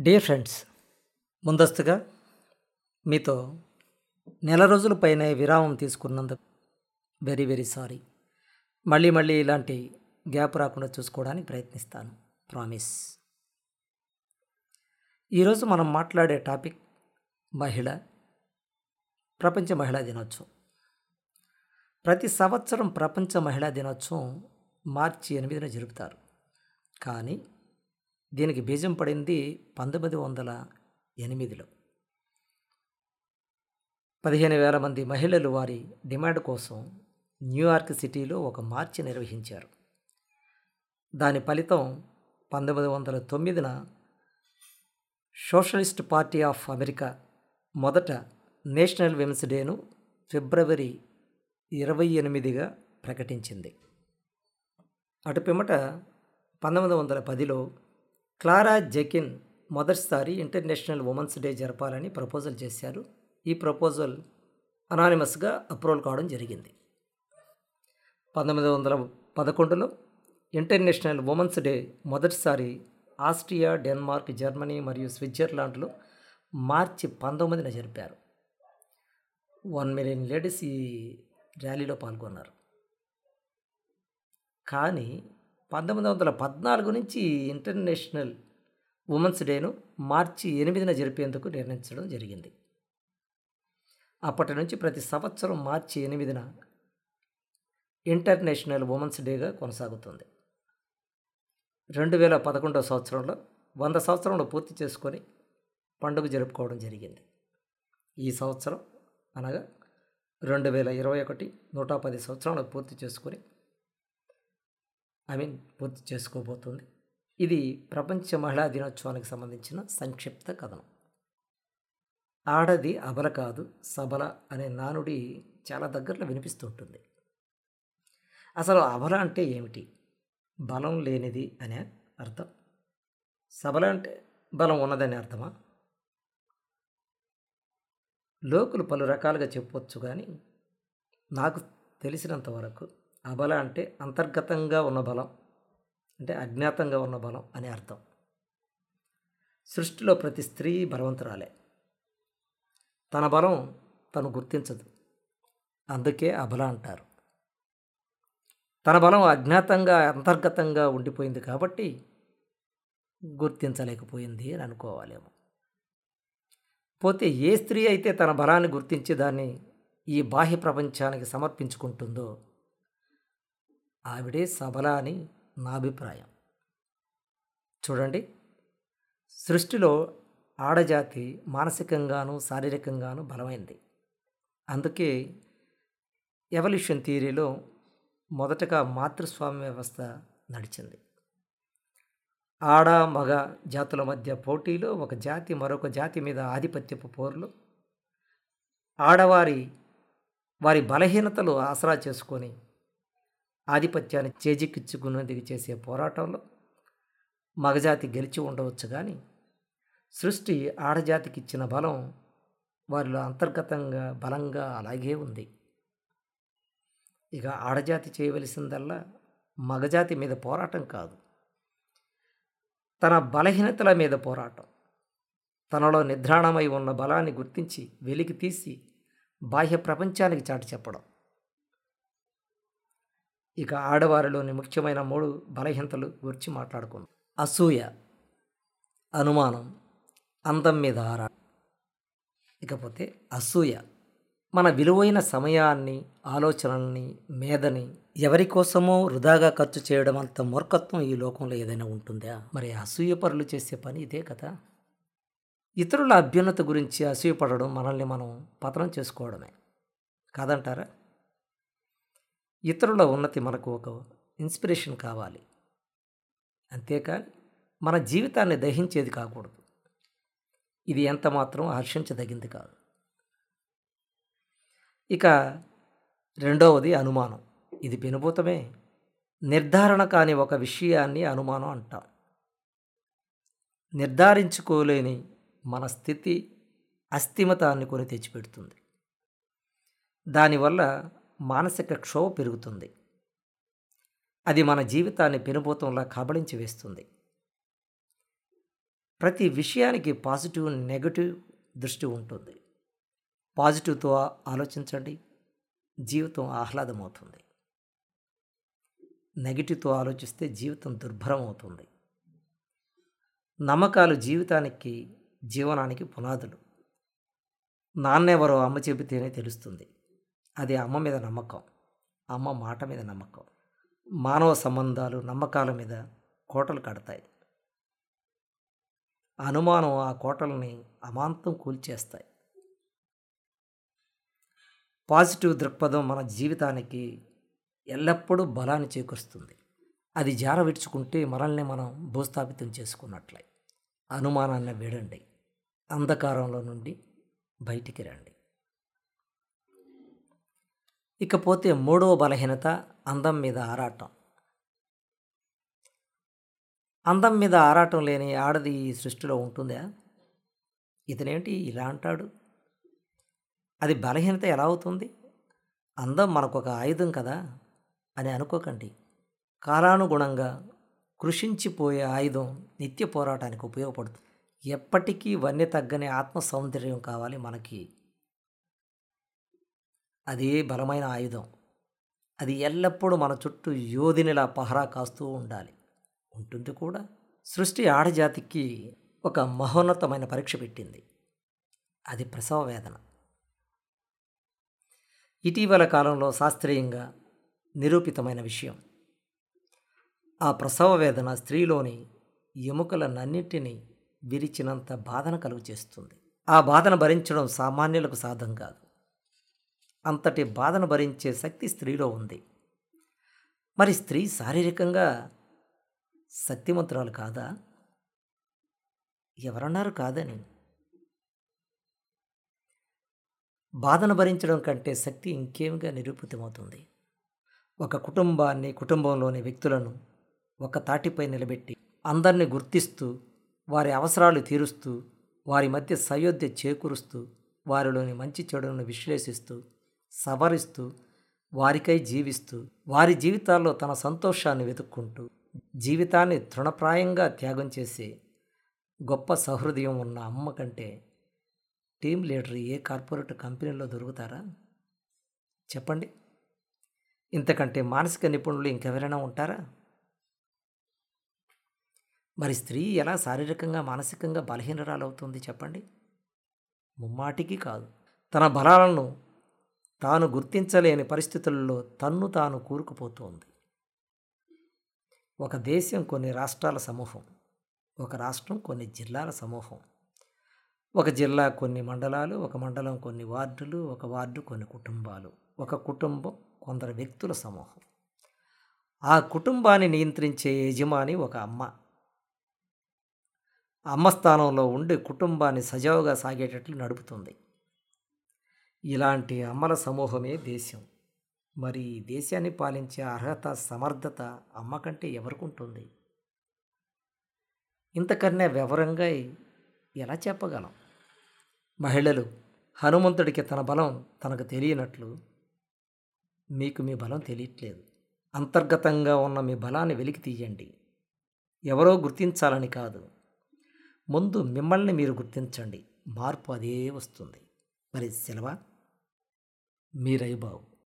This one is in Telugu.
డియర్ ఫ్రెండ్స్ ముందస్తుగా మీతో నెల రోజుల పైన విరామం తీసుకున్నందుకు వెరీ వెరీ సారీ మళ్ళీ మళ్ళీ ఇలాంటి గ్యాప్ రాకుండా చూసుకోవడానికి ప్రయత్నిస్తాను ప్రామిస్ ఈరోజు మనం మాట్లాడే టాపిక్ మహిళ ప్రపంచ మహిళా దినోత్సవం. ప్రతి సంవత్సరం ప్రపంచ మహిళా దినోత్సవం మార్చి ఎనిమిదిన జరుపుతారు. కానీ దీనికి బీజం పడింది పంతొమ్మిది వందల ఎనిమిదిలో. పదిహేను వేల మంది మహిళలు వారి డిమాండ్ కోసం న్యూయార్క్ సిటీలో ఒక మార్చి నిర్వహించారు. దాని ఫలితం పంతొమ్మిది వందల తొమ్మిదిన సోషలిస్ట్ పార్టీ ఆఫ్ అమెరికా మొదట నేషనల్ విమెన్స్ డేను ఫిబ్రవరి ఇరవై ఎనిమిదిగా ప్రకటించింది. అటు పిమ్మట పంతొమ్మిది వందల పదిలో క్లారా జెకిన్ మొదటిసారి ఇంటర్నేషనల్ ఉమెన్స్ డే జరపాలని ప్రపోజల్ చేశారు. ఈ ప్రపోజల్ అనానిమస్గా అప్రూవల్ కావడం జరిగింది. పంతొమ్మిది వందల పదకొండులో ఇంటర్నేషనల్ ఉమెన్స్ డే మొదటిసారి ఆస్ట్రియా డెన్మార్క్ జర్మనీ మరియు స్విట్జర్లాండ్లో మార్చి పంతొమ్మిదిన జరిపారు. వన్ మిలియన్ లేడీస్ ఈ ర్యాలీలో పాల్గొన్నారు. కానీ పంతొమ్మిది వందల పద్నాలుగు నుంచి ఇంటర్నేషనల్ ఉమెన్స్ డేను మార్చి ఎనిమిదిన జరిపేందుకు నిర్ణయించడం జరిగింది. అప్పటి నుంచి ప్రతి సంవత్సరం మార్చి ఎనిమిదిన ఇంటర్నేషనల్ ఉమెన్స్ డేగా కొనసాగుతుంది. రెండు వేల పదకొండవ సంవత్సరంలో వంద సంవత్సరంలో పూర్తి చేసుకొని పండుగ జరుపుకోవడం జరిగింది. ఈ సంవత్సరం అనగా రెండు వేల ఇరవై ఒకటి నూట పది సంవత్సరాలు పూర్తి చేసుకొని ఐ మీన్ పూర్తి చేసుకోబోతుంది. ఇది ప్రపంచ మహిళా దినోత్సవానికి సంబంధించిన సంక్షిప్త కథనం. ఆడది అబల కాదు సబల అనే నానుడి చాలా దగ్గరలో వినిపిస్తుంటుంది అసలు అబల అంటే ఏమిటి? బలం లేనిది అనే అర్థం. సబల అంటే బలం ఉన్నదనే అర్థమా? లోకులు పలు రకాలుగా చెప్పవచ్చు కానీ నాకు తెలిసినంత వరకు అబల అంటే అంతర్గతంగా ఉన్న బలం అంటే అజ్ఞాతంగా ఉన్న బలం అని అర్థం. సృష్టిలో ప్రతి స్త్రీ బలవంతురాలే. తన బలం తను గుర్తించదు. అందుకే అబల అంటారు. తన బలం అజ్ఞాతంగా అంతర్గతంగా ఉండిపోయింది కాబట్టి గుర్తించలేకపోయింది అని అనుకోవాలేమో. పోతే ఏ స్త్రీ అయితే తన బలాన్ని గుర్తించి దాన్ని ఈ బాహ్య ప్రపంచానికి సమర్పించుకుంటుందో ఆవిడే సబల అని నా అభిప్రాయం. చూడండి. సృష్టిలో ఆడజాతి మానసికంగాను శారీరకంగాను బలమైంది. అందుకే ఎవల్యూషన్ థియరీలో మొదటగా మాతృస్వామ్య వ్యవస్థ నడిచింది. ఆడ మగ జాతుల మధ్య పోటీలో ఒక జాతి మరొక జాతి మీద ఆధిపత్యపు పోరులు ఆడవారి వారి బలహీనతలు ఆసరా చేసుకొని ఆధిపత్యాన్ని చేజిక్కించుకునేందుకు చేసే పోరాటంలో మగజాతి గెలిచి ఉండవచ్చు కానీ సృష్టి ఆడజాతికి ఇచ్చిన బలం వారిలో అంతర్గతంగా బలంగా అలాగే ఉంది. ఇక ఆడజాతి చేయవలసిందల్లా మగజాతి మీద పోరాటం కాదు. తన బలహీనతల మీద పోరాటం. తనలో నిద్రాణమై ఉన్న బలాన్ని గుర్తించి వెలికి తీసి బాహ్య ప్రపంచానికి చాటి చెప్పడం. ఇక ఆడవారిలోని ముఖ్యమైన మూడు బలహీనతలు గురించి మాట్లాడుకుందాం. అసూయ అనుమానం అందం మీద ఆరా ఇకపోతే అసూయ మన విలువైన సమయాన్ని ఆలోచనల్ని మేధని ఎవరి కోసమో వృధాగా ఖర్చు చేయడం అంత మూర్ఖత్వం ఈ లోకంలో ఏదైనా ఉంటుందా? మరి అసూయపరులు చేసే పని ఇదే కదా? ఇతరుల అభ్యున్నత గురించి అసూయపడడం మనల్ని మనం పతనం చేసుకోవడమే. కాదంటారా? ఇతరుల ఉన్నతి మనకు ఒక ఇన్స్పిరేషన్ కావాలి. అంతేకాని మన జీవితాన్ని దహించేది కాకూడదు. ఇది ఎంత మాత్రం హర్షించదగింది కాదు. ఇక రెండవది అనుమానం. ఇది పెనుభూతమే నిర్ధారణ కాని ఒక విషయాన్ని అనుమానం అంటాం. నిర్ధారించుకోలేని మన స్థితి అస్థిమతాన్ని కొని తెచ్చిపెడుతుంది. దానివల్ల మానసిక క్షోభ పెరుగుతుంది. అది మన జీవితాన్ని పెనుభూతంలా కబళించి వేస్తుంది. ప్రతి విషయానికి పాజిటివ్ నెగటివ్ దృష్టి ఉంటుంది. పాజిటివ్తో ఆలోచించండి. జీవితం ఆహ్లాదమవుతుంది. నెగిటివ్తో ఆలోచిస్తే జీవితం దుర్భరం అవుతుంది నమ్మకాలు జీవితానికి జీవనానికి పునాదులు. నాన్నెవరో అమ్మ చెబితేనే తెలుస్తుంది. అది అమ్మ మీద నమ్మకం. అమ్మ మాట మీద నమ్మకం. మానవ సంబంధాలు నమ్మకాల మీద కోటలు కడతాయి. అనుమానం ఆ కోటల్ని అమాంతం కూల్చేస్తాయి. పాజిటివ్ దృక్పథం మన జీవితానికి ఎల్లప్పుడూ బలాన్ని చేకూరుస్తుంది. అది జార విడుచుకుంటే మనల్ని మనం భూస్థాపితం చేసుకున్నట్లే. అనుమానాన్ని వీడండి. అంధకారంలో నుండి బయటికి రండి. ఇకపోతే మూడవ బలహీనత అందం మీద ఆరాటం. అందం మీద ఆరాటం లేని ఆడది ఈ సృష్టిలో ఉంటుందా? ఇతనేంటి? ఇలా అంటాడు. అది బలహీనత ఎలా అవుతుంది? అందం మనకొక ఆయుధం కదా అని అనుకోకండి. కాలానుగుణంగా కృషించిపోయే ఆయుధం నిత్య పోరాటానికి ఉపయోగపడుతుంది. ఎప్పటికీ వన్య తగ్గని ఆత్మ సౌందర్యం కావాలి మనకి. అదే బలమైన ఆయుధం. అది ఎల్లప్పుడూ మన చుట్టూ యోధినిలా పహరా కాస్తూ ఉండాలి. ఉంటుంది కూడా. సృష్టి ఆడజాతికి ఒక మహోన్నతమైన పరీక్ష పెట్టింది. అది ప్రసవ వేదన. ఇటీవల కాలంలో శాస్త్రీయంగా నిరూపితమైన విషయం. ఆ ప్రసవ వేదన స్త్రీలోని ఎముకలనన్నింటినీ విరిచినంత బాధన కలుగు చేస్తుంది ఆ బాధను భరించడం సామాన్యులకు సాధం కాదు. అంతటి బాధను భరించే శక్తి స్త్రీలో ఉంది. మరి స్త్రీ శారీరకంగా శక్తిమంతురాలు కాదా? ఎవరన్నారు కాదని? బాధను భరించడం కంటే శక్తి ఇంకేమిగా నిరూపితమవుతుంది? ఒక కుటుంబాన్ని కుటుంబంలోని వ్యక్తులను ఒక తాటిపై నిలబెట్టి అందరినీ గుర్తిస్తూ వారి అవసరాలు తీరుస్తూ వారి మధ్య సయోధ్య చేకూరుస్తూ వారిలోని మంచి చెడులను విశ్లేషిస్తూ సవరిస్తూ వారికై జీవిస్తూ వారి జీవితాల్లో తన సంతోషాన్ని వెతుక్కుంటూ జీవితాన్ని తృణప్రాయంగా త్యాగం చేసే గొప్ప సహృదయం ఉన్న అమ్మ కంటే టీం లీడర్ ఏ కార్పొరేట్ కంపెనీలో దొరుకుతారా? చెప్పండి. ఇంతకంటే మానసిక నిపుణులు ఇంకెవరైనా ఉంటారా? మరి స్త్రీ ఎలా శారీరకంగా మానసికంగా బలహీనరాలవుతుంది చెప్పండి. ముమ్మాటికి కాదు. తన బలాలను తాను గుర్తించలేని పరిస్థితుల్లో తన్ను తాను కూరుకుపోతోంది. ఒక దేశం కొన్ని రాష్ట్రాల సమూహం ఒక రాష్ట్రం కొన్ని జిల్లాల సమూహం. ఒక జిల్లా కొన్ని మండలాలు ఒక మండలం కొన్ని వార్డులు ఒక వార్డు కొన్ని కుటుంబాలు. ఒక కుటుంబం కొందరు వ్యక్తుల సమూహం. ఆ కుటుంబాన్ని నియంత్రించే యజమాని ఒక అమ్మ. అమ్మ స్థానంలో ఉండి కుటుంబాన్ని సజావుగా సాగేటట్లు నడుపుతుంది. ఇలాంటి అమ్మల సమూహమే దేశం. మరి ఈ దేశాన్ని పాలించే అర్హత సమర్థత అమ్మ కంటే ఎవరికి ఉంటుంది ఇంతకన్నా వివరంగా ఎలా చెప్పగలం? మహిళలు హనుమంతుడికి తన బలం తనకు తెలియనట్లు మీకు మీ బలం తెలియట్లేదు. అంతర్గతంగా ఉన్న మీ బలాన్ని వెలికి తీయండి. ఎవరో గుర్తించాలని కాదు. ముందు మిమ్మల్ని మీరు గుర్తించండి. మార్పు అదే వస్తుంది. మరి సెలవా? मेरा ये